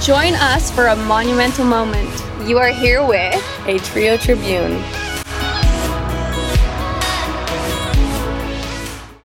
Join us for a monumental moment. You are here with a Trio Tribune.